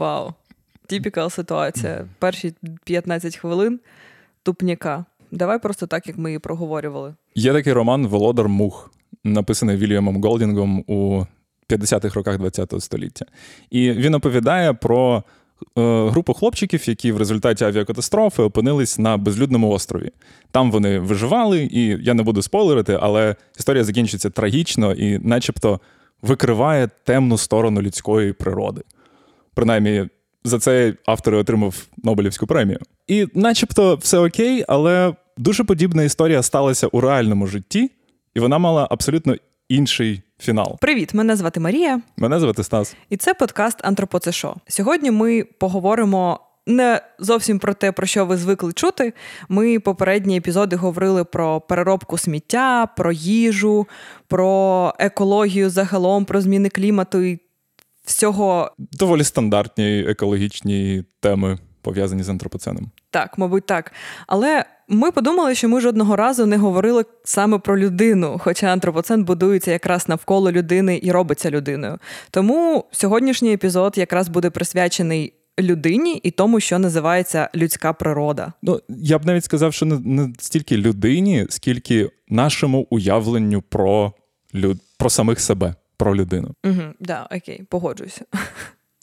Вау. Typical ситуація. Перші 15 хвилин тупняка. Давай просто так, як ми її проговорювали. Є такий роман Володар Мух, написаний Вільямом Голдінгом у 50-х роках ХХ століття. І він оповідає про е, групу хлопчиків, які в результаті авіакатастрофи опинились на безлюдному острові. Там вони виживали, і я не буду спойлерити, але історія закінчиться трагічно і, начебто, викриває темну сторону людської природи. Принаймні, за це автор отримав Нобелівську премію. І, начебто, все окей, але дуже подібна історія сталася у реальному житті, і вона мала абсолютно інший фінал. Привіт, мене звати Марія, Мене звати Стас. і це подкаст Антропоцешо. Сьогодні ми поговоримо. Не зовсім про те, про що ви звикли чути. Ми попередні епізоди говорили про переробку сміття, про їжу, про екологію загалом, про зміни клімату і всього Доволі стандартні екологічні теми пов'язані з антропоценом. Так, мабуть, так. Але ми подумали, що ми жодного разу не говорили саме про людину, хоча антропоцен будується якраз навколо людини і робиться людиною. Тому сьогоднішній епізод якраз буде присвячений людині і тому, що називається людська природа. Ну, я б навіть сказав, що не, не стільки людині, скільки нашому уявленню про, люд... про самих себе, про людину. Угу, да, окей, погоджуюся.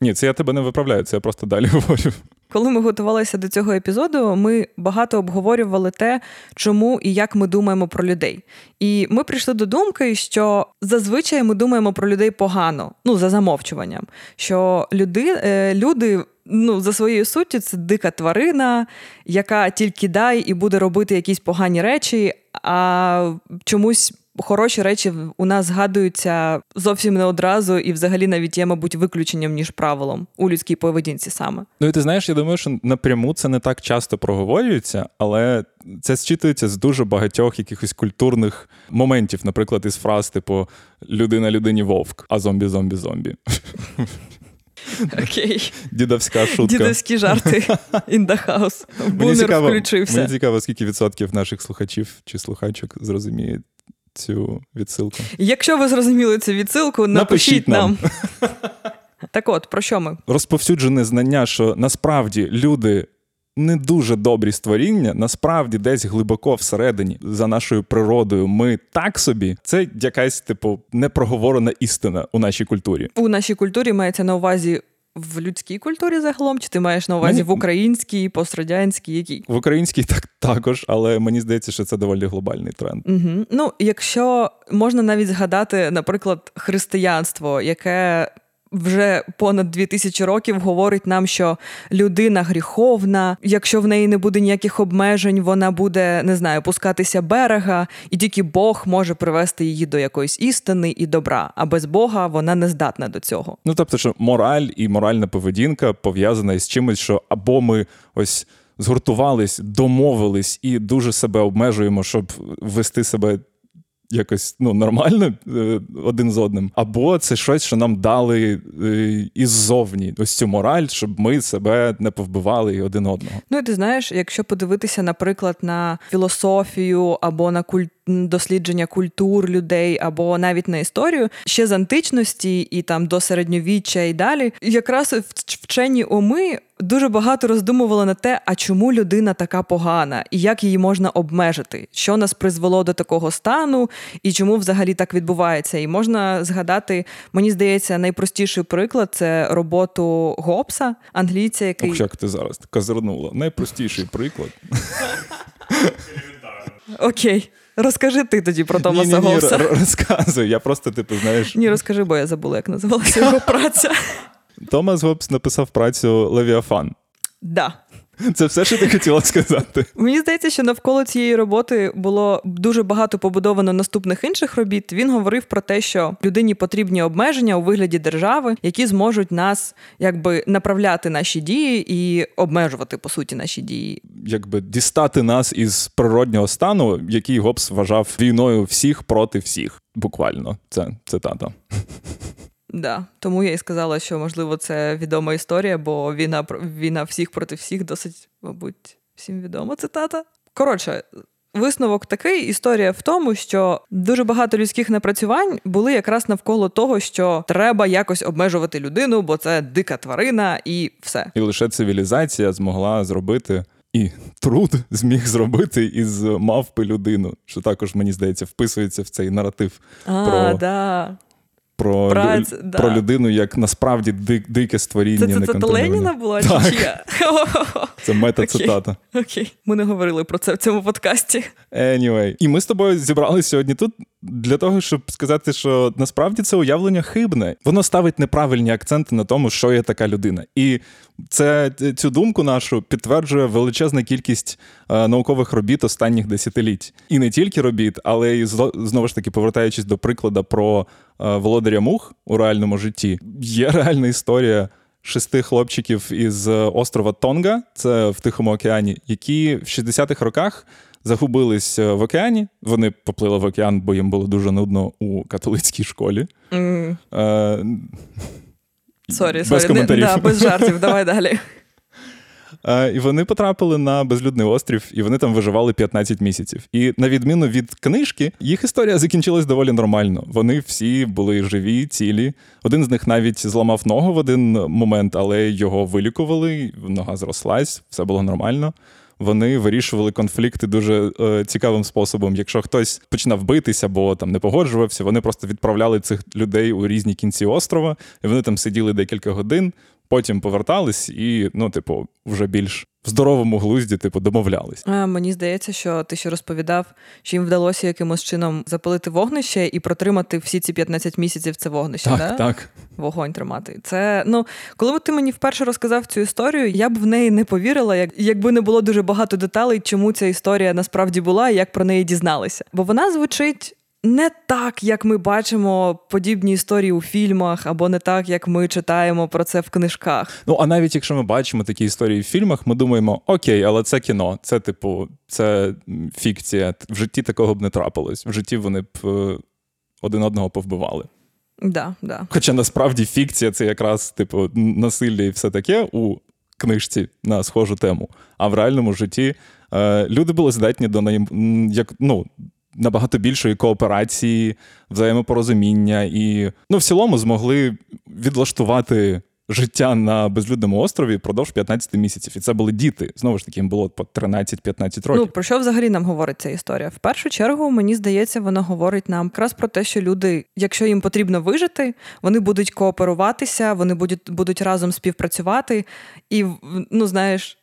Ні, це я тебе не виправляю, це я просто далі говорю. Коли ми готувалися до цього епізоду, ми багато обговорювали те, чому і як ми думаємо про людей. І ми прийшли до думки, що зазвичай ми думаємо про людей погано, ну за замовчуванням. Що люди, е, люди ну, за своєю суттю, це дика тварина, яка тільки дай і буде робити якісь погані речі, а чомусь. Хороші речі у нас згадуються зовсім не одразу, і взагалі навіть є, мабуть, виключенням ніж правилом у людській поведінці саме. Ну і ти знаєш, я думаю, що напряму це не так часто проговорюється, але це зчитується з дуже багатьох якихось культурних моментів, наприклад, із фраз, типу людина людині вовк, а зомбі зомбі зомбі. Окей. Дідовська шутка. Дідовські жарти in the house. Бумер цікаво, включився. Мені цікаво, скільки відсотків наших слухачів чи слухачок зрозуміють цю відсилку. Якщо ви зрозуміли цю відсилку, напишіть, Напишіть нам. так от, про що ми? Розповсюджене знання, що насправді люди. Не дуже добрі створіння, насправді десь глибоко всередині, за нашою природою, ми так собі. Це якась, типу, непроговорена істина у нашій культурі. У нашій культурі мається на увазі в людській культурі загалом, чи ти маєш на увазі Мені- в українській, пострадянській, якій? В українській так також, але мені здається, що це доволі глобальний тренд. Угу. Ну, якщо можна навіть згадати, наприклад, християнство, яке вже понад 2000 років говорить нам, що людина гріховна, якщо в неї не буде ніяких обмежень, вона буде не знаю, пускатися берега, і тільки Бог може привести її до якоїсь істини і добра. А без Бога вона не здатна до цього. Ну тобто, що мораль і моральна поведінка пов'язана із чимось, що або ми ось згуртувались, домовились і дуже себе обмежуємо, щоб вести себе. Якось ну нормально е, один з одним, або це щось, що нам дали е, іззовні, ось цю мораль, щоб ми себе не повбивали і один одного. Ну і ти знаєш, якщо подивитися, наприклад, на філософію або на куль... дослідження культур людей, або навіть на історію, ще з античності і там до середньовіччя і далі, якраз вчені уми дуже багато роздумували на те, а чому людина така погана, і як її можна обмежити, що нас призвело до такого стану, і чому взагалі так відбувається. І можна згадати, мені здається, найпростіший приклад це роботу Гоббса, англійця, який Ох, як ти зараз казарнула. Найпростіший приклад. Окей. Розкажи ти тоді про Томаса Ні-ні-ні, розказую. розказуй. Я просто, типу, знаєш, Ні, розкажи, бо я забула, як називалася його праця. Томас Гоббс написав працю Левіафан. Да. Це все, що ти хотіла сказати. Мені здається, що навколо цієї роботи було дуже багато побудовано наступних інших робіт. Він говорив про те, що людині потрібні обмеження у вигляді держави, які зможуть нас якби направляти наші дії і обмежувати по суті наші дії. Якби дістати нас із природнього стану, який Гоббс вважав війною всіх проти всіх. Буквально, це цитата. Да. Тому я і сказала, що можливо це відома історія, бо війна війна всіх проти всіх досить, мабуть, всім відома цитата. Коротше, висновок такий: історія в тому, що дуже багато людських напрацювань були якраз навколо того, що треба якось обмежувати людину, бо це дика тварина, і все. І лише цивілізація змогла зробити. І труд зміг зробити із мавпи людину, що також, мені здається, вписується в цей наратив А, про да. Про, Праць, лю- да. про людину як насправді дик, дике створіння. Це, це. Леніна була Так. чи чия? Це мета-цитата. Окей, ми не говорили про це в цьому подкасті. Anyway. І ми з тобою зібралися сьогодні тут для того, щоб сказати, що насправді це уявлення хибне. Воно ставить неправильні акценти на тому, що є така людина. І це цю думку нашу підтверджує величезна кількість е, наукових робіт останніх десятиліть. І не тільки робіт, але й знову ж таки, повертаючись до прикладу про е, володаря мух у реальному житті, є реальна історія. Шести хлопчиків із е, острова Тонга, це в Тихому океані, які в 60-х роках загубились е, в океані. Вони поплили в океан, бо їм було дуже нудно у католицькій школі. Е, Sorry, без sorry. Не- да, без жартів. Давай далі. Е, І вони потрапили на безлюдний острів, і вони там виживали 15 місяців. І на відміну від книжки, їх історія закінчилась доволі нормально. Вони всі були живі, цілі. Один з них навіть зламав ногу в один момент, але його вилікували, нога зрослась, все було нормально. Вони вирішували конфлікти дуже е, цікавим способом. Якщо хтось починав битися або там не погоджувався, вони просто відправляли цих людей у різні кінці острова, і вони там сиділи декілька годин, потім повертались і, ну, типу, вже більш в здоровому глузді, типу, домовлялись. А, мені здається, що ти ще розповідав, що їм вдалося якимось чином запалити вогнище і протримати всі ці 15 місяців це вогнище. Так, да? так. Вогонь тримати. Це ну, коли ти мені вперше розказав цю історію, я б в неї не повірила, як, якби не було дуже багато деталей, чому ця історія насправді була і як про неї дізналися. Бо вона звучить. Не так, як ми бачимо подібні історії у фільмах, або не так, як ми читаємо про це в книжках. Ну, а навіть якщо ми бачимо такі історії в фільмах, ми думаємо, окей, але це кіно, це, типу, це фікція. В житті такого б не трапилось. В житті вони б е, один одного повбивали. Да, да. Хоча насправді фікція це якраз, типу, насилля і все таке у книжці на схожу тему. А в реальному житті е, люди були здатні до м, як, ну, набагато більшої кооперації, взаємопорозуміння і ну, в цілому змогли відлаштувати життя на безлюдному острові впродовж 15 місяців. І це були діти. Знову ж таки, їм було по 13-15 років. Ну про що взагалі нам говорить ця історія? В першу чергу, мені здається, вона говорить нам якраз про те, що люди, якщо їм потрібно вижити, вони будуть кооперуватися, вони будуть, будуть разом співпрацювати. І ну знаєш.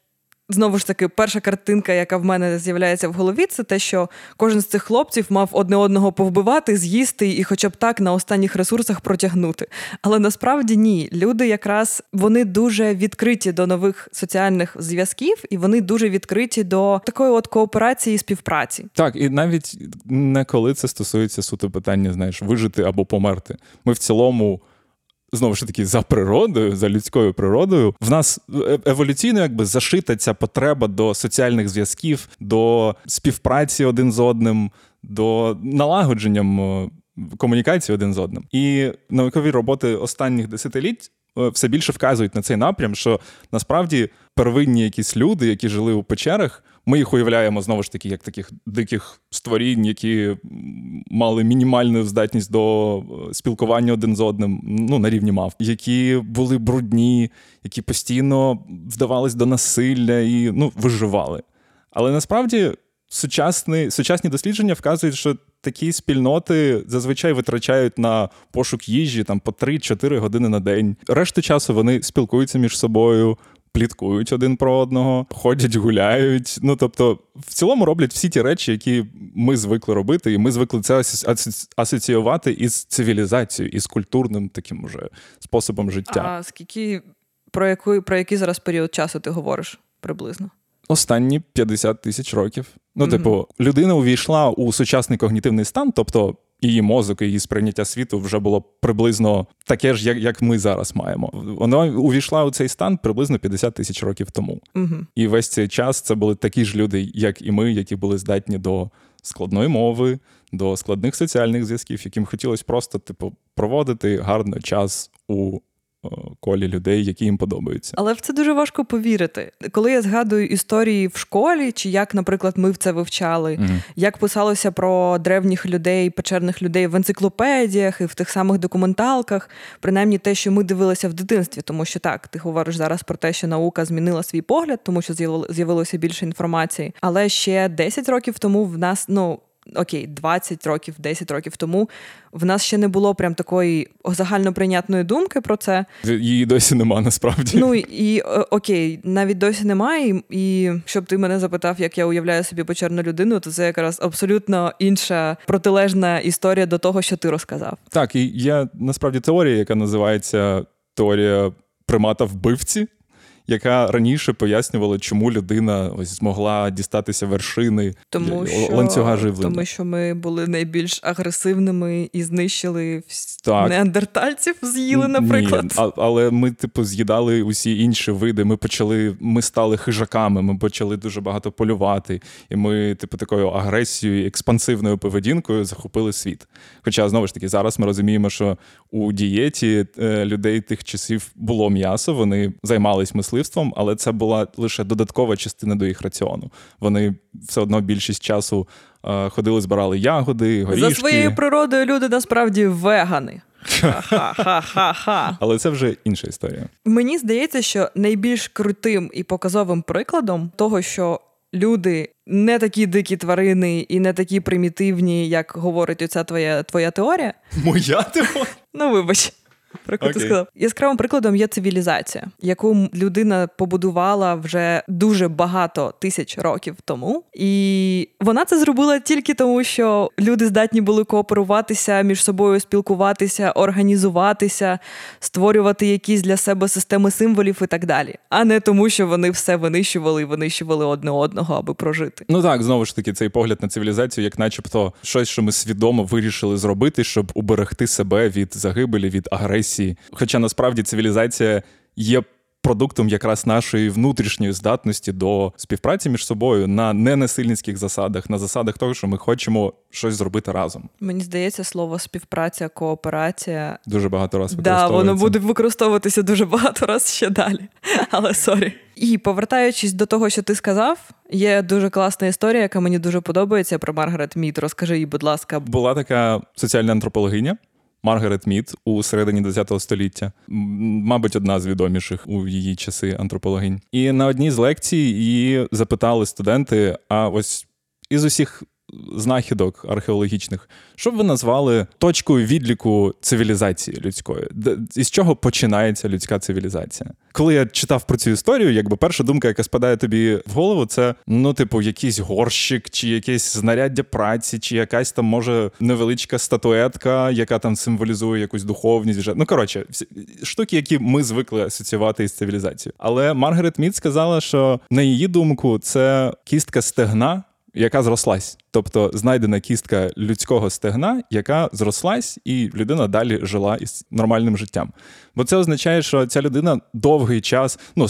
Знову ж таки, перша картинка, яка в мене з'являється в голові, це те, що кожен з цих хлопців мав одне одного повбивати, з'їсти і, хоча б так, на останніх ресурсах протягнути. Але насправді ні. Люди якраз вони дуже відкриті до нових соціальних зв'язків, і вони дуже відкриті до такої от кооперації і співпраці. Так, і навіть не коли це стосується суто питання, знаєш, вижити або померти. Ми в цілому. Знову ж таки, за природою, за людською природою, в нас е- еволюційно якби зашита ця потреба до соціальних зв'язків, до співпраці один з одним, до налагодженням е, комунікації один з одним. І наукові роботи останніх десятиліть е, все більше вказують на цей напрям, що насправді первинні якісь люди, які жили у печерах, ми їх уявляємо знову ж таки як таких диких створінь, які мали мінімальну здатність до е, спілкування один з одним, ну на рівні мав, які були брудні, які постійно вдавались до насилля і ну виживали. Але насправді сучасні, сучасні дослідження вказують, що такі спільноти зазвичай витрачають на пошук їжі там по 3-4 години на день. Решту часу вони спілкуються між собою. Пліткують один про одного, ходять, гуляють. Ну тобто, в цілому роблять всі ті речі, які ми звикли робити, і ми звикли це асоці- асоці- асоціювати із цивілізацією, із культурним таким уже способом життя. А скільки про яку про який зараз період часу ти говориш приблизно? Останні 50 тисяч років. Ну, Мгм. типу, людина увійшла у сучасний когнітивний стан, тобто її мозок, і її сприйняття світу вже було приблизно таке ж, як, як ми зараз маємо. Вона увійшла у цей стан приблизно 50 тисяч років тому. Угу. І весь цей час це були такі ж люди, як і ми, які були здатні до складної мови, до складних соціальних зв'язків, яким хотілося просто, типу, проводити гарно час у колі людей, які їм подобаються. Але в це дуже важко повірити. Коли я згадую історії в школі, чи як, наприклад, ми в це вивчали, mm як писалося про древніх людей, печерних людей в енциклопедіях і в тих самих документалках, принаймні те, що ми дивилися в дитинстві, тому що так, ти говориш зараз про те, що наука змінила свій погляд, тому що з'явилося більше інформації. Але ще 10 років тому в нас ну окей, 20 років, 10 років тому в нас ще не було прям такої загальноприйнятної думки про це. Її досі нема насправді. Ну і окей, навіть досі немає. І щоб ти мене запитав, як я уявляю собі печерну людину, то це якраз абсолютно інша протилежна історія до того, що ти розказав. Так, і є насправді теорія, яка називається теорія примата вбивці яка раніше пояснювала, чому людина ось змогла дістатися вершини тому що, ланцюга живлення. Тому що ми були найбільш агресивними і знищили так. неандертальців, з'їли, наприклад. Ні, а, Але ми, типу, з'їдали усі інші види. Ми почали, ми стали хижаками, ми почали дуже багато полювати, і ми, типу, такою агресією, експансивною поведінкою захопили світ. Хоча знову ж таки, зараз ми розуміємо, що у дієті е, людей тих часів було м'ясо, вони займались мисливством, мисливством, але це була лише додаткова частина до їх раціону. Вони все одно більшість часу е, ходили, збирали ягоди, горішки. За своєю природою люди насправді вегани. Ха-ха-ха-ха-ха. Але це вже інша історія. Мені здається, що найбільш крутим і показовим прикладом того, що люди не такі дикі тварини і не такі примітивні, як говорить оця твоя твоя теорія. Моя теорія? Ну, вибач. Про ти сказав. Яскравим прикладом є цивілізація, яку людина побудувала вже дуже багато тисяч років тому, і вона це зробила тільки тому, що люди здатні були кооперуватися між собою, спілкуватися, організуватися, створювати якісь для себе системи символів і так далі, а не тому, що вони все винищували і винищували одне одного, аби прожити. Ну так знову ж таки, цей погляд на цивілізацію, як, начебто, щось, що ми свідомо вирішили зробити, щоб уберегти себе від загибелі, від агресії агресії. Хоча насправді цивілізація є продуктом якраз нашої внутрішньої здатності до співпраці між собою на ненасильницьких засадах, на засадах того, що ми хочемо щось зробити разом. Мені здається, слово співпраця, кооперація дуже багато раз використовується. Да, воно буде використовуватися дуже багато раз ще далі. Але sorry. І повертаючись до того, що ти сказав, є дуже класна історія, яка мені дуже подобається про Маргарет Мід. Розкажи їй, будь ласка, була така соціальна антропологиня. Маргарет Мід у середині ХХ століття, мабуть, одна з відоміших у її часи антропологинь. І на одній з лекцій її запитали студенти: а ось із усіх знахідок археологічних, що б ви назвали точкою відліку цивілізації людської? Із чого починається людська цивілізація? Коли я читав про цю історію, якби перша думка, яка спадає тобі в голову, це ну, типу, якийсь горщик, чи якесь знаряддя праці, чи якась там може невеличка статуетка, яка там символізує якусь духовність. Ну коротше, штуки, які ми звикли асоціювати із цивілізацією. Але Маргарет Мід сказала, що на її думку це кістка стегна яка зрослась. Тобто знайдена кістка людського стегна, яка зрослась, і людина далі жила із нормальним життям. Бо це означає, що ця людина довгий час, ну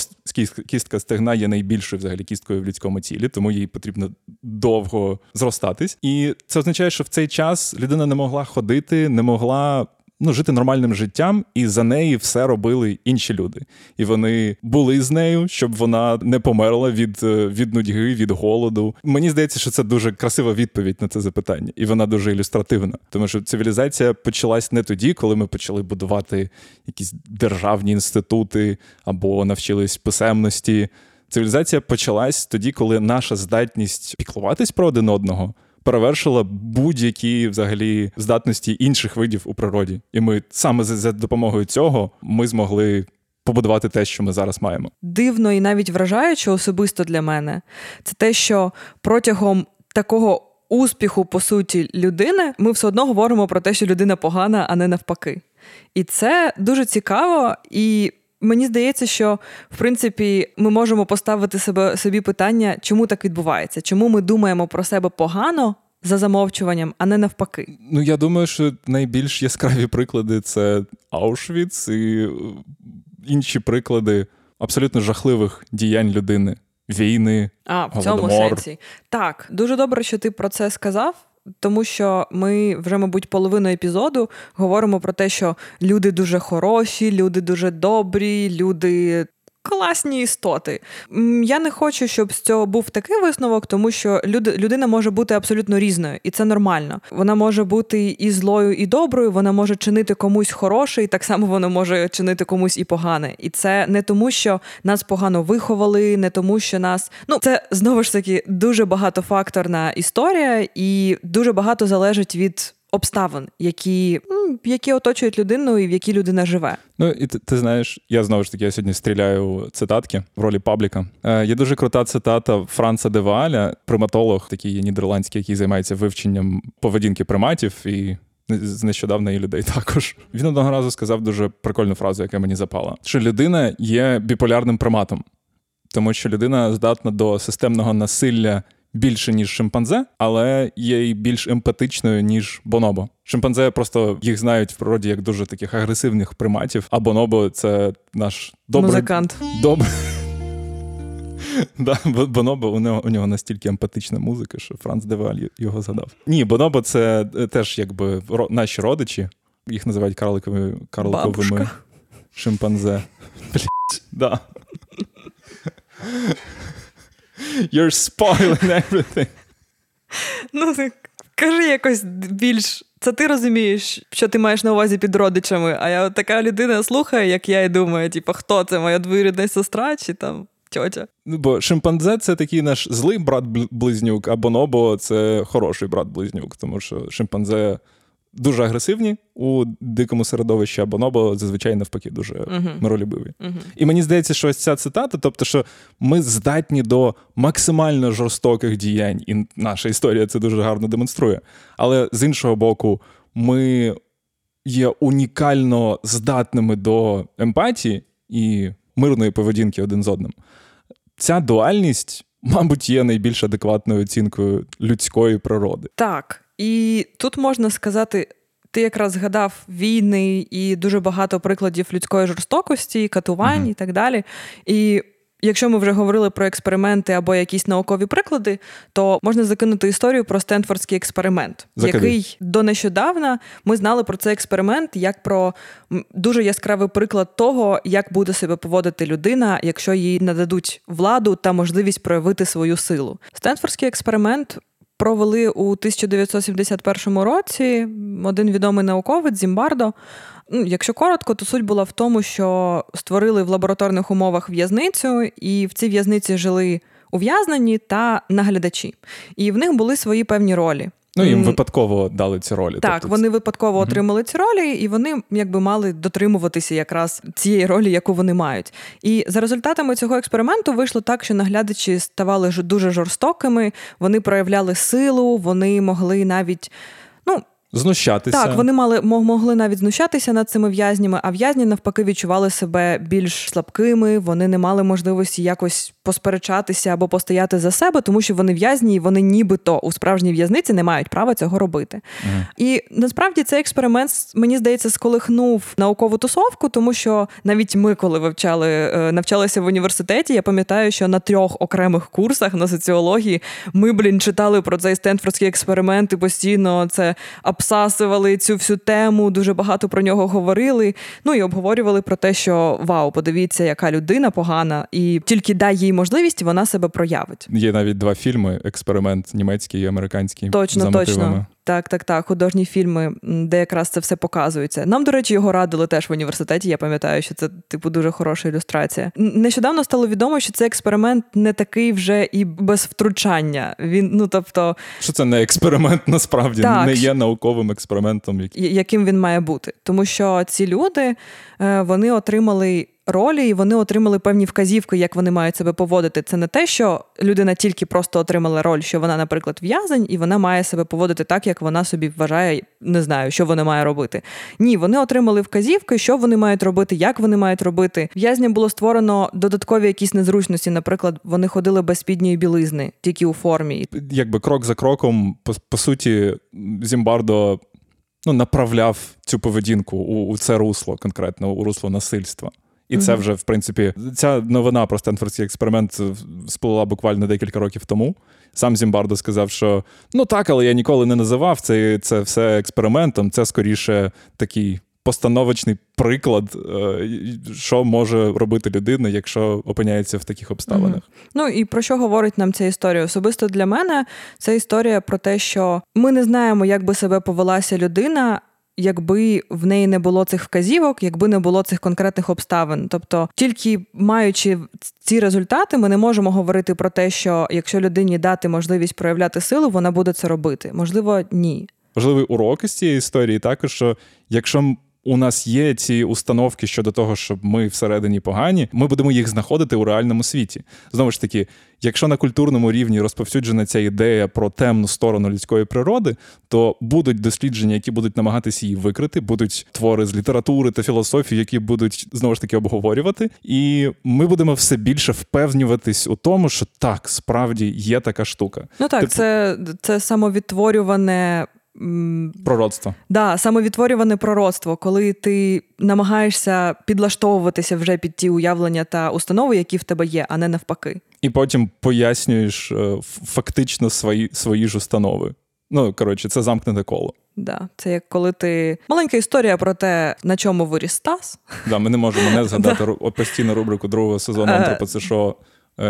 кістка стегна є найбільшою взагалі кісткою в людському тілі, тому їй потрібно довго зростатись. І це означає, що в цей час людина не могла ходити, не могла ну, жити нормальним життям, і за неї все робили інші люди. І вони були з нею, щоб вона не померла від е, від нудьги, від голоду. Мені здається, що це дуже красива відповідь на це запитання, і вона дуже ілюстративна. Тому що цивілізація почалась не тоді, коли ми почали будувати якісь державні інститути або навчились писемності. Цивілізація почалась тоді, коли наша здатність піклуватись про один одного перевершила будь-які взагалі здатності інших видів у природі. І ми саме за, допомогою цього ми змогли. Побудувати те, що ми зараз маємо, дивно і навіть вражаюче особисто для мене, це те, що протягом такого успіху, по суті, людини ми все одно говоримо про те, що людина погана, а не навпаки. І це дуже цікаво, і мені здається, що в принципі ми можемо поставити себе собі питання, чому так відбувається, чому ми думаємо про себе погано. За замовчуванням, а не навпаки. Ну я думаю, що найбільш яскраві приклади це Аушвіц і інші приклади абсолютно жахливих діянь людини, війни. А в цьому сенсі так дуже добре, що ти про це сказав. Тому що ми вже, мабуть, половину епізоду говоримо про те, що люди дуже хороші, люди дуже добрі, люди класні істоти. Я не хочу, щоб з цього був такий висновок, тому що люд, людина може бути абсолютно різною, і це нормально. Вона може бути і злою, і доброю, вона може чинити комусь хороше, і так само вона може чинити комусь і погане. І це не тому, що нас погано виховали, не тому, що нас ну це знову ж таки дуже багатофакторна історія, і дуже багато залежить від обставин, які які оточують людину і в якій людина живе. Ну і ти, ти знаєш, я знову ж таки я сьогодні стріляю цитатки в ролі пабліка. Е, Є дуже крута цитата Франца де Вааля, приматолог, такий нідерландський, який займається вивченням поведінки приматів і. З нещодавно і людей також. Він одного разу сказав дуже прикольну фразу, яка мені запала: що людина є біполярним приматом, тому що людина здатна до системного насилля більше, ніж шимпанзе, але є й більш емпатичною, ніж бонобо. Шимпанзе просто їх знають в природі як дуже таких агресивних приматів, а бонобо це наш добрий... Музикант. Добрий. Да, Бонобо у нього у нього настільки емпатична музика, що Франц Деваль його згадав. Ні, Бонобо це е, теж якби наші родичі. Їх називають карликовими карликовими шимпанзе. Блять, да. You're spoiling everything. Ну, кажи якось більш. Це ти розумієш, що ти маєш на увазі під родичами, а я така людина слухає, як я і думаю, типу, хто це моя двоюрідна сестра чи там тьотя? Ну, бо шимпанзе це такий наш злий брат-близнюк, а бонобо це хороший брат-близнюк, тому що шимпанзе дуже агресивні у дикому середовищі, а бонобо зазвичай навпаки дуже uh-huh. миролюбиві. Uh-huh. І мені здається, що ось ця цитата, тобто, що ми здатні до максимально жорстоких діянь, і наша історія це дуже гарно демонструє. Але з іншого боку, ми є унікально здатними до емпатії і мирної поведінки один з одним. Ця дуальність. Мабуть, є найбільш адекватною оцінкою людської природи. Так, і тут можна сказати, ти якраз згадав війни і дуже багато прикладів людської жорстокості, катувань uh-huh. і так далі. І якщо ми вже говорили про експерименти або якісь наукові приклади, то можна закинути історію про Стенфордський експеримент, Закиди. який до нещодавна ми знали про цей експеримент як про дуже яскравий приклад того, як буде себе поводити людина, якщо їй нададуть владу та можливість проявити свою силу. Стенфордський експеримент провели у 1971 році один відомий науковець Зімбардо. Ну, Якщо коротко, то суть була в тому, що створили в лабораторних умовах в'язницю, і в цій в'язниці жили ув'язнені та наглядачі. І в них були свої певні ролі. Ну, їм випадково дали ці ролі. Так, тобто... вони випадково uh отримали ці ролі, і вони якби мали дотримуватися якраз цієї ролі, яку вони мають. І за результатами цього експерименту вийшло так, що наглядачі ставали дуже жорстокими, вони проявляли силу, вони могли навіть. Ну, Знущатися. Так, вони мали могли навіть знущатися над цими в'язнями, а в'язні навпаки відчували себе більш слабкими, вони не мали можливості якось посперечатися або постояти за себе, тому що вони в'язні, і вони нібито у справжній в'язниці не мають права цього робити. Mm. І насправді цей експеримент, мені здається, сколихнув наукову тусовку, тому що навіть ми, коли вивчали, е, навчалися в університеті, я пам'ятаю, що на трьох окремих курсах на соціології ми, блін, читали про цей Стенфордський експеримент і постійно це обсасували цю всю тему, дуже багато про нього говорили. Ну і обговорювали про те, що вау, подивіться, яка людина погана, і тільки дай їй можливість, вона себе проявить. Є навіть два фільми: експеримент німецький і американський. Точно, за точно. Так, так, так, художні фільми, де якраз це все показується. Нам, до речі, його радили теж в університеті. Я пам'ятаю, що це типу дуже хороша ілюстрація. Нещодавно стало відомо, що цей експеримент не такий вже і без втручання. Він, ну тобто, що це не експеримент, насправді так, не є науковим експериментом, яким він має бути, тому що ці люди е, вони отримали ролі, і вони отримали певні вказівки, як вони мають себе поводити. Це не те, що людина тільки просто отримала роль, що вона, наприклад, в'язень, і вона має себе поводити так, як вона собі вважає, не знаю, що вона має робити. Ні, вони отримали вказівки, що вони мають робити, як вони мають робити. В'язням було створено додаткові якісь незручності. Наприклад, вони ходили без спідньої білизни, тільки у формі. Якби крок за кроком, по, по суті, Зімбардо ну, направляв цю поведінку у, у це русло, конкретно у русло насильства. І це вже, в принципі, ця новина про Стенфордський експеримент сплила буквально декілька років тому. Сам Зімбардо сказав, що ну так, але я ніколи не називав це, це все експериментом. Це скоріше такий постановочний приклад, е, що може робити людина, якщо опиняється в таких обставинах. Mm-hmm. Ну і про що говорить нам ця історія? Особисто для мене це історія про те, що ми не знаємо, як би себе повелася людина. Якби в неї не було цих вказівок, якби не було цих конкретних обставин. Тобто, тільки маючи ці результати, ми не можемо говорити про те, що якщо людині дати можливість проявляти силу, вона буде це робити. Можливо, ні. Важливий урок із цієї історії також, що якщо у нас є ці установки щодо того, щоб ми всередині погані, ми будемо їх знаходити у реальному світі. Знову ж таки, якщо на культурному рівні розповсюджена ця ідея про темну сторону людської природи, то будуть дослідження, які будуть намагатися її викрити, будуть твори з літератури та філософії, які будуть знову ж таки обговорювати, і ми будемо все більше впевнюватись у тому, що так справді є така штука. Ну так, типу... це, це самовідтворюване. Пророцтво. Да, самовідтворюване пророцтво, коли ти намагаєшся підлаштовуватися вже під ті уявлення та установи, які в тебе є, а не навпаки. І потім пояснюєш е, фактично свої свої ж установи. Ну, коротше, це замкнене коло. Да, Це як коли ти. Маленька історія про те, на чому виріс Стас. Да, Ми не можемо не згадати постійну рубрику другого сезону е, Антропоцешо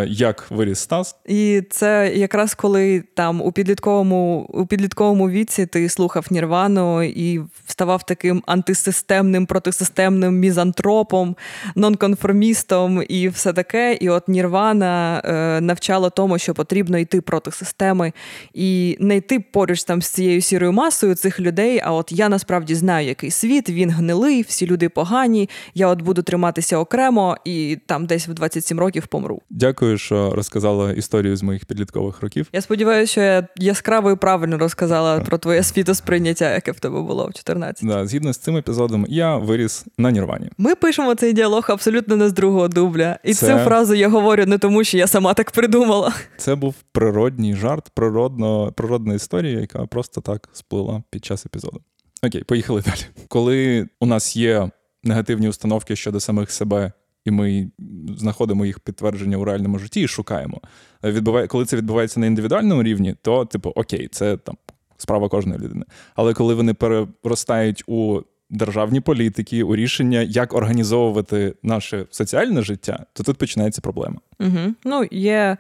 як виріс Стас. І це якраз коли там у підлітковому у підлітковому віці ти слухав Нірвану і ставав таким антисистемним, протисистемним мізантропом, нонконформістом і все таке. І от Нірвана е, навчала тому, що потрібно йти проти системи і не йти поруч там з цією сірою масою цих людей. А от я насправді знаю, який світ, він гнилий, всі люди погані. Я от буду триматися окремо і там десь в 27 років помру. Дякую дякую, що розказала історію з моїх підліткових років. Я сподіваюся, що я яскраво і правильно розказала про твоє світосприйняття, яке в тебе було в 14. Да, Згідно з цим епізодом, я виріс на Нірвані. Ми пишемо цей діалог абсолютно не з другого дубля. І Це... цю фразу я говорю не тому, що я сама так придумала. Це був природній жарт, природно, природна історія, яка просто так сплила під час епізоду. Окей, поїхали далі. Коли у нас є негативні установки щодо самих себе і ми знаходимо їх підтвердження у реальному житті і шукаємо. Відбуває, Коли це відбувається на індивідуальному рівні, то, типу, окей, це там справа кожної людини. Але коли вони переростають у державні політики, у рішення, як організовувати наше соціальне життя, то тут починається проблема. Угу. Ну, є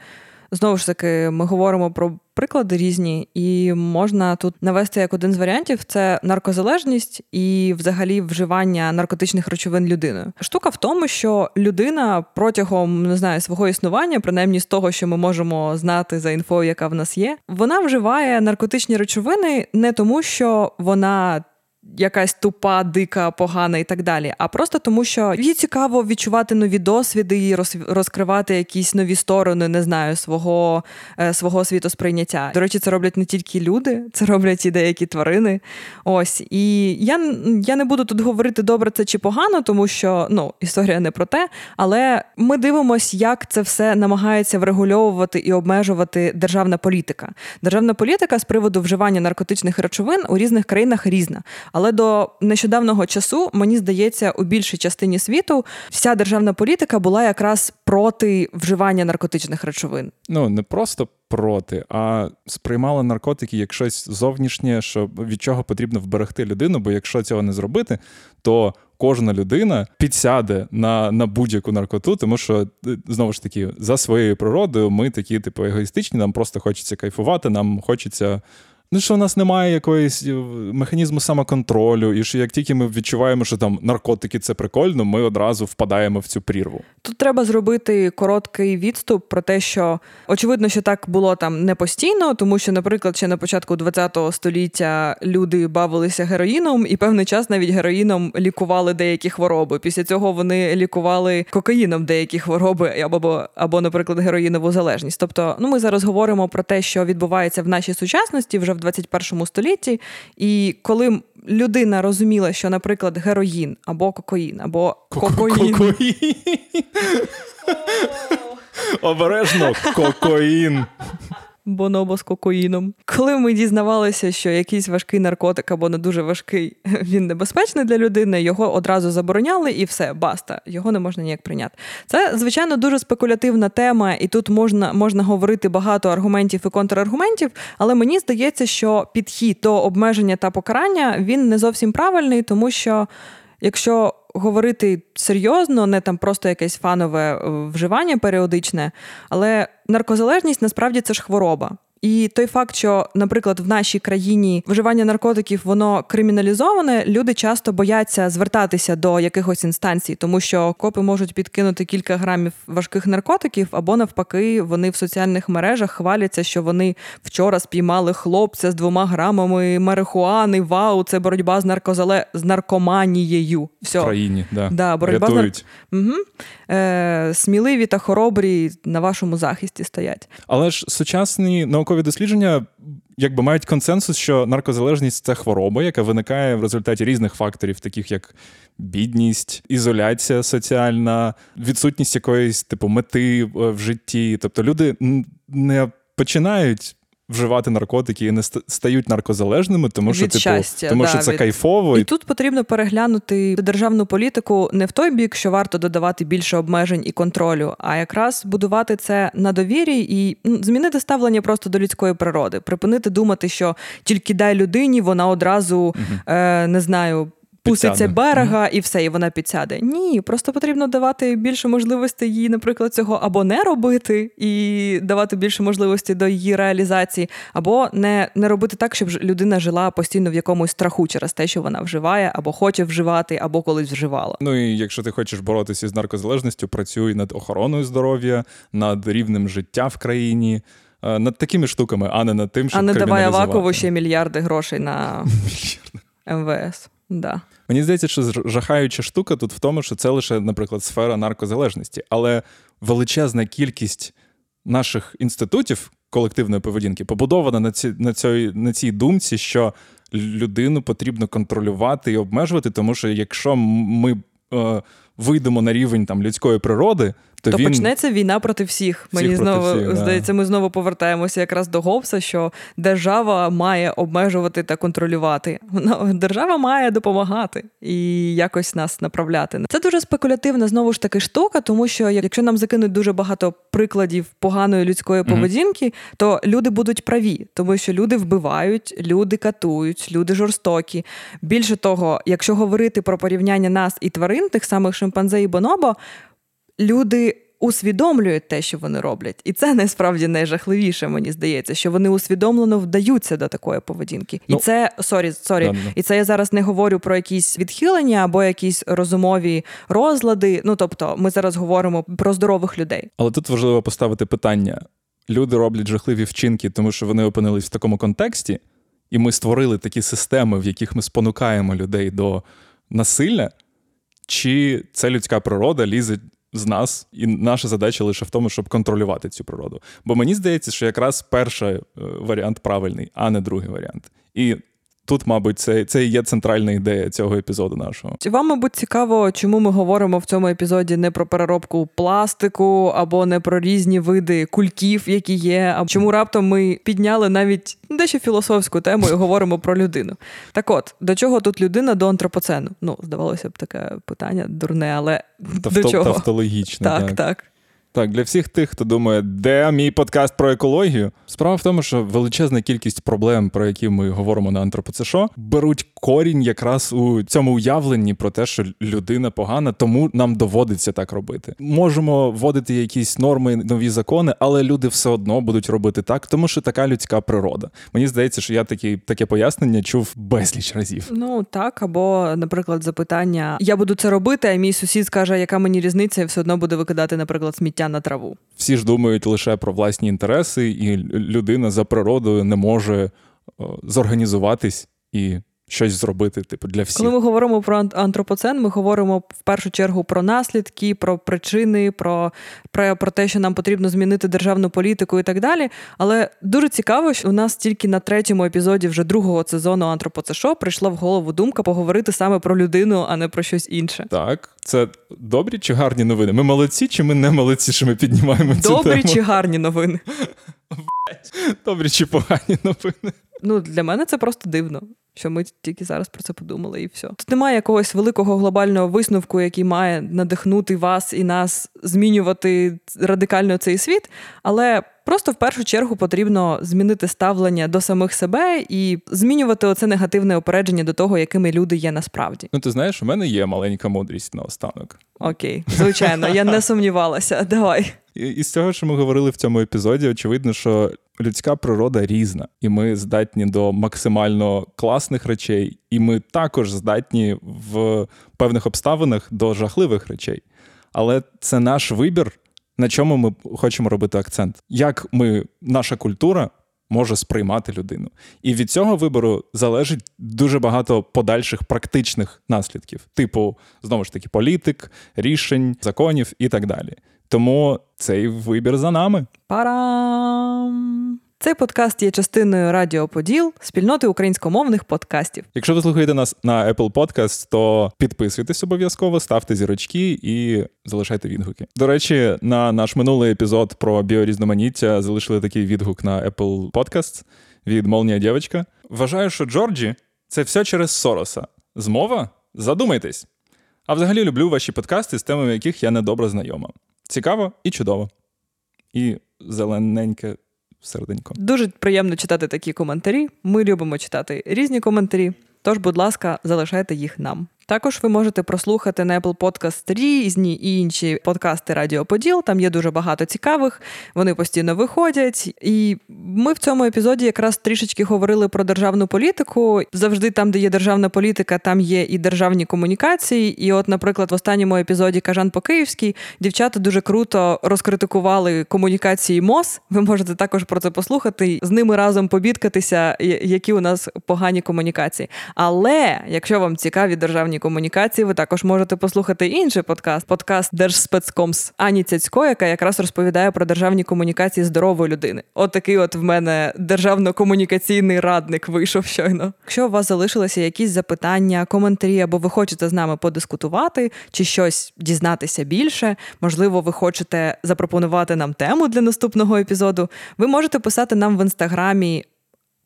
знову ж таки, ми говоримо про приклади різні, і можна тут навести як один з варіантів: це наркозалежність і, взагалі, вживання наркотичних речовин людиною. Штука в тому, що людина протягом не знаю свого існування, принаймні з того, що ми можемо знати за інфою, яка в нас є, вона вживає наркотичні речовини не тому, що вона якась тупа, дика, погана і так далі, а просто тому, що їй цікаво відчувати нові досвіди і розкривати якісь нові сторони, не знаю, свого е, свого світосприйняття. До речі, це роблять не тільки люди, це роблять і деякі тварини. Ось і я я не буду тут говорити добре це чи погано, тому що ну історія не про те, але ми дивимося, як це все намагається врегульовувати і обмежувати державна політика. Державна політика з приводу вживання наркотичних речовин у різних країнах різна. Але до нещодавнього часу, мені здається, у більшій частині світу вся державна політика була якраз проти вживання наркотичних речовин. Ну не просто проти, а сприймала наркотики як щось зовнішнє, що від чого потрібно вберегти людину. Бо якщо цього не зробити, то кожна людина підсяде на на будь-яку наркоту, тому що е, знову ж таки за своєю природою ми такі, типу, егоїстичні, нам просто хочеться кайфувати, нам хочеться. Ну, що у нас немає якоїсь е, механізму самоконтролю, і що як тільки ми відчуваємо, що там наркотики це прикольно, ми одразу впадаємо в цю прірву. Тут треба зробити короткий відступ про те, що очевидно, що так було там не постійно, тому що, наприклад, ще на початку ХХ століття люди бавилися героїном, і певний час навіть героїном лікували деякі хвороби. Після цього вони лікували кокаїном деякі хвороби, або, або, наприклад, героїнову залежність. Тобто, ну ми зараз говоримо про те, що відбувається в нашій сучасності вже в 21 столітті. І коли людина розуміла, що, наприклад, героїн або кокаїн, або кокоїн. Обережно кокаїн. Бонобо з кокаїном. Коли ми дізнавалися, що якийсь важкий наркотик або не дуже важкий, він небезпечний для людини, його одразу забороняли, і все, баста, його не можна ніяк прийняти. Це, звичайно, дуже спекулятивна тема, і тут можна, можна говорити багато аргументів і контраргументів, але мені здається, що підхід до обмеження та покарання він не зовсім правильний, тому що якщо говорити серйозно, не там просто якесь фанове е, вживання періодичне, але наркозалежність насправді це ж хвороба. І той факт, що, наприклад, в нашій країні вживання наркотиків воно криміналізоване, люди часто бояться звертатися до якихось інстанцій, тому що копи можуть підкинути кілька грамів важких наркотиків, або навпаки, вони в соціальних мережах хваляться, що вони вчора спіймали хлопця з двома грамами марихуани. Вау, це боротьба з наркозале з наркоманією. Все. В країні, да. Да, боротьба Рятують. З нар... угу. е, Сміливі та хоробрі на вашому захисті стоять. Але ж сучасні наукові дослідження якби мають консенсус, що наркозалежність це хвороба, яка виникає в результаті різних факторів, таких як бідність, ізоляція соціальна, відсутність якоїсь типу мети е, в житті. Тобто люди не починають. Вживати наркотики і не стають наркозалежними, тому від що типу, щастя, тому да, що це від... кайфово. І тут потрібно переглянути державну політику не в той бік, що варто додавати більше обмежень і контролю, а якраз будувати це на довірі і змінити ставлення просто до людської природи, припинити думати, що тільки дай людині, вона одразу угу. е, не знаю пуститься берега і все, і вона підсяде. Ні, просто потрібно давати більше можливостей їй, наприклад, цього або не робити, і давати більше можливостей до її реалізації, або не не робити так, щоб людина жила постійно в якомусь страху через те, що вона вживає, або хоче вживати, або колись вживала. Ну і якщо ти хочеш боротися з наркозалежністю, працюй над охороною здоров'я, над рівнем життя в країні. Е, над такими штуками, а не над тим, щоб А не давай Авакову ще мільярди грошей на МВС. Да. Мені здається, що жахаюча штука тут в тому, що це лише, наприклад, сфера наркозалежності, але величезна кількість наших інститутів колективної поведінки побудована на цій, на, цій, на цій думці, що людину потрібно контролювати і обмежувати, тому що якщо ми е, вийдемо на рівень там людської природи, то, то він... почнеться війна проти всіх. Мені всіх знову всіх, здається, да. ми знову повертаємося якраз до Говса, що держава має обмежувати та контролювати. Держава має допомагати і якось нас направляти. Це дуже спекулятивна знову ж таки штука, тому що якщо нам закинуть дуже багато прикладів поганої людської поведінки, mm-hmm. то люди будуть праві, тому що люди вбивають, люди катують, люди жорстокі. Більше того, якщо говорити про порівняння нас і тварин, тих самих шимпанзе і бонобо, люди. Усвідомлюють те, що вони роблять, і це насправді найжахливіше, мені здається, що вони усвідомлено вдаються до такої поведінки. Ну, і це sorry, sorry, да, і це я зараз не говорю про якісь відхилення або якісь розумові розлади. Ну тобто, ми зараз говоримо про здорових людей. Але тут важливо поставити питання: люди роблять жахливі вчинки, тому що вони опинились в такому контексті, і ми створили такі системи, в яких ми спонукаємо людей до насилля. Чи це людська природа лізе з нас, і наша задача лише в тому, щоб контролювати цю природу. Бо мені здається, що якраз перший е, варіант правильний, а не другий варіант. І Тут, мабуть, це це і є центральна ідея цього епізоду нашого. Вам, мабуть, цікаво, чому ми говоримо в цьому епізоді не про переробку пластику або не про різні види кульків, які є. А чому раптом ми підняли навіть дещо філософську тему і говоримо про людину? Так от, до чого тут людина до антропоцену? Ну, здавалося б, таке питання дурне, але Тавто, до чого? Тавтологічне. Так, так. так. Так, для всіх тих, хто думає, де мій подкаст про екологію, справа в тому, що величезна кількість проблем, про які ми говоримо на антропоцешо, беруть корінь якраз у цьому уявленні про те, що людина погана, тому нам доводиться так робити. Можемо вводити якісь норми, нові закони, але люди все одно будуть робити так, тому що така людська природа. Мені здається, що я такі таке пояснення чув безліч разів. Ну так, або, наприклад, запитання: я буду це робити, а мій сусід скаже, яка мені різниця, і все одно буде викидати, наприклад, сміття на траву. Всі ж думають лише про власні інтереси, і людина за природою не може зорганізуватись і щось зробити, типу, для всіх. Коли ми говоримо про антропоцен, ми говоримо в першу чергу про наслідки, про причини, про, про, про те, що нам потрібно змінити державну політику і так далі. Але дуже цікаво, що у нас тільки на третьому епізоді вже другого сезону Антропоцешо прийшла в голову думка поговорити саме про людину, а не про щось інше. Так, це добрі чи гарні новини? Ми молодці, чи ми не молодці, що ми піднімаємо добрі цю тему? Добрі чи гарні новини? Добрі чи погані новини. Ну, для мене це просто дивно. Що ми тільки зараз про це подумали, і все. Тут немає якогось великого глобального висновку, який має надихнути вас і нас змінювати радикально цей світ, але просто в першу чергу потрібно змінити ставлення до самих себе і змінювати оце негативне опередження до того, якими люди є насправді. Ну, ти знаєш, у мене є маленька мудрість наостанок. Окей, звичайно, я не сумнівалася. Давай. І з цього, що ми говорили в цьому епізоді, очевидно, що людська природа різна, і ми здатні до максимально класних речей, і ми також здатні в певних обставинах до жахливих речей. Але це наш вибір, на чому ми хочемо робити акцент. Як ми, наша культура може сприймати людину. І від цього вибору залежить дуже багато подальших практичних наслідків, типу, знову ж таки, політик, рішень, законів і так далі. Тому цей вибір за нами. Парам! Цей подкаст є частиною Радіо Поділ, спільноти українськомовних подкастів. Якщо ви слухаєте нас на Apple Podcast, то підписуйтесь обов'язково, ставте зірочки і залишайте відгуки. До речі, на наш минулий епізод про біорізноманіття залишили такий відгук на Apple Podcasts від Молнія Дєвочка. Вважаю, що Джорджі це все через Сороса. Змова? Задумайтесь. А взагалі люблю ваші подкасти, з темами яких я недобре знайома. Цікаво і чудово. І зелененьке серденько. Дуже приємно читати такі коментарі. Ми любимо читати різні коментарі. Тож, будь ласка, залишайте їх нам. Також ви можете прослухати на Apple Podcast різні і інші подкасти Радіо Поділ. Там є дуже багато цікавих, вони постійно виходять. І ми в цьому епізоді якраз трішечки говорили про державну політику. Завжди там, де є державна політика, там є і державні комунікації. І, от, наприклад, в останньому епізоді Кажан по Київській дівчата дуже круто розкритикували комунікації МОЗ. Ви можете також про це послухати, з ними разом побідкатися, які у нас погані комунікації. Але якщо вам цікаві державні комунікації, ви також можете послухати інший подкаст подкаст Держспецкомс Ані Цяцько, яка якраз розповідає про державні комунікації здорової людини. От такий от в мене державно-комунікаційний радник вийшов щойно. Якщо у вас залишилися якісь запитання, коментарі, або ви хочете з нами подискутувати чи щось дізнатися більше, можливо, ви хочете запропонувати нам тему для наступного епізоду. Ви можете писати нам в інстаграмі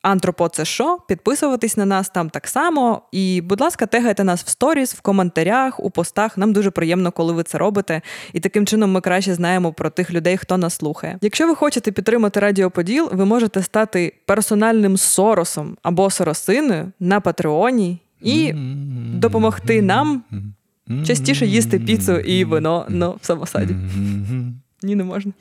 Антропо, це що? Підписуватись на нас там так само. І, будь ласка, тегайте нас в сторіс, в коментарях, у постах. Нам дуже приємно, коли ви це робите. І таким чином ми краще знаємо про тих людей, хто нас слухає. Якщо ви хочете підтримати Радіо Поділ, ви можете стати персональним соросом або соросиною на Патреоні і допомогти нам частіше їсти піцу і вино ну, в самосаді. Ні, не можна.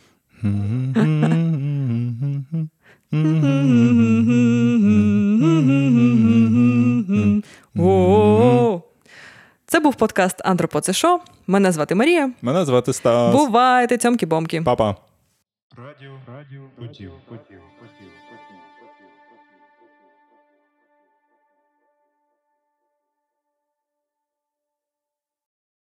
Це був подкаст Антропо Це Шо. Мене звати Марія. Мене звати Стас. Бувайте, цьомкі-бомки. Па-па. Радіо, радіо,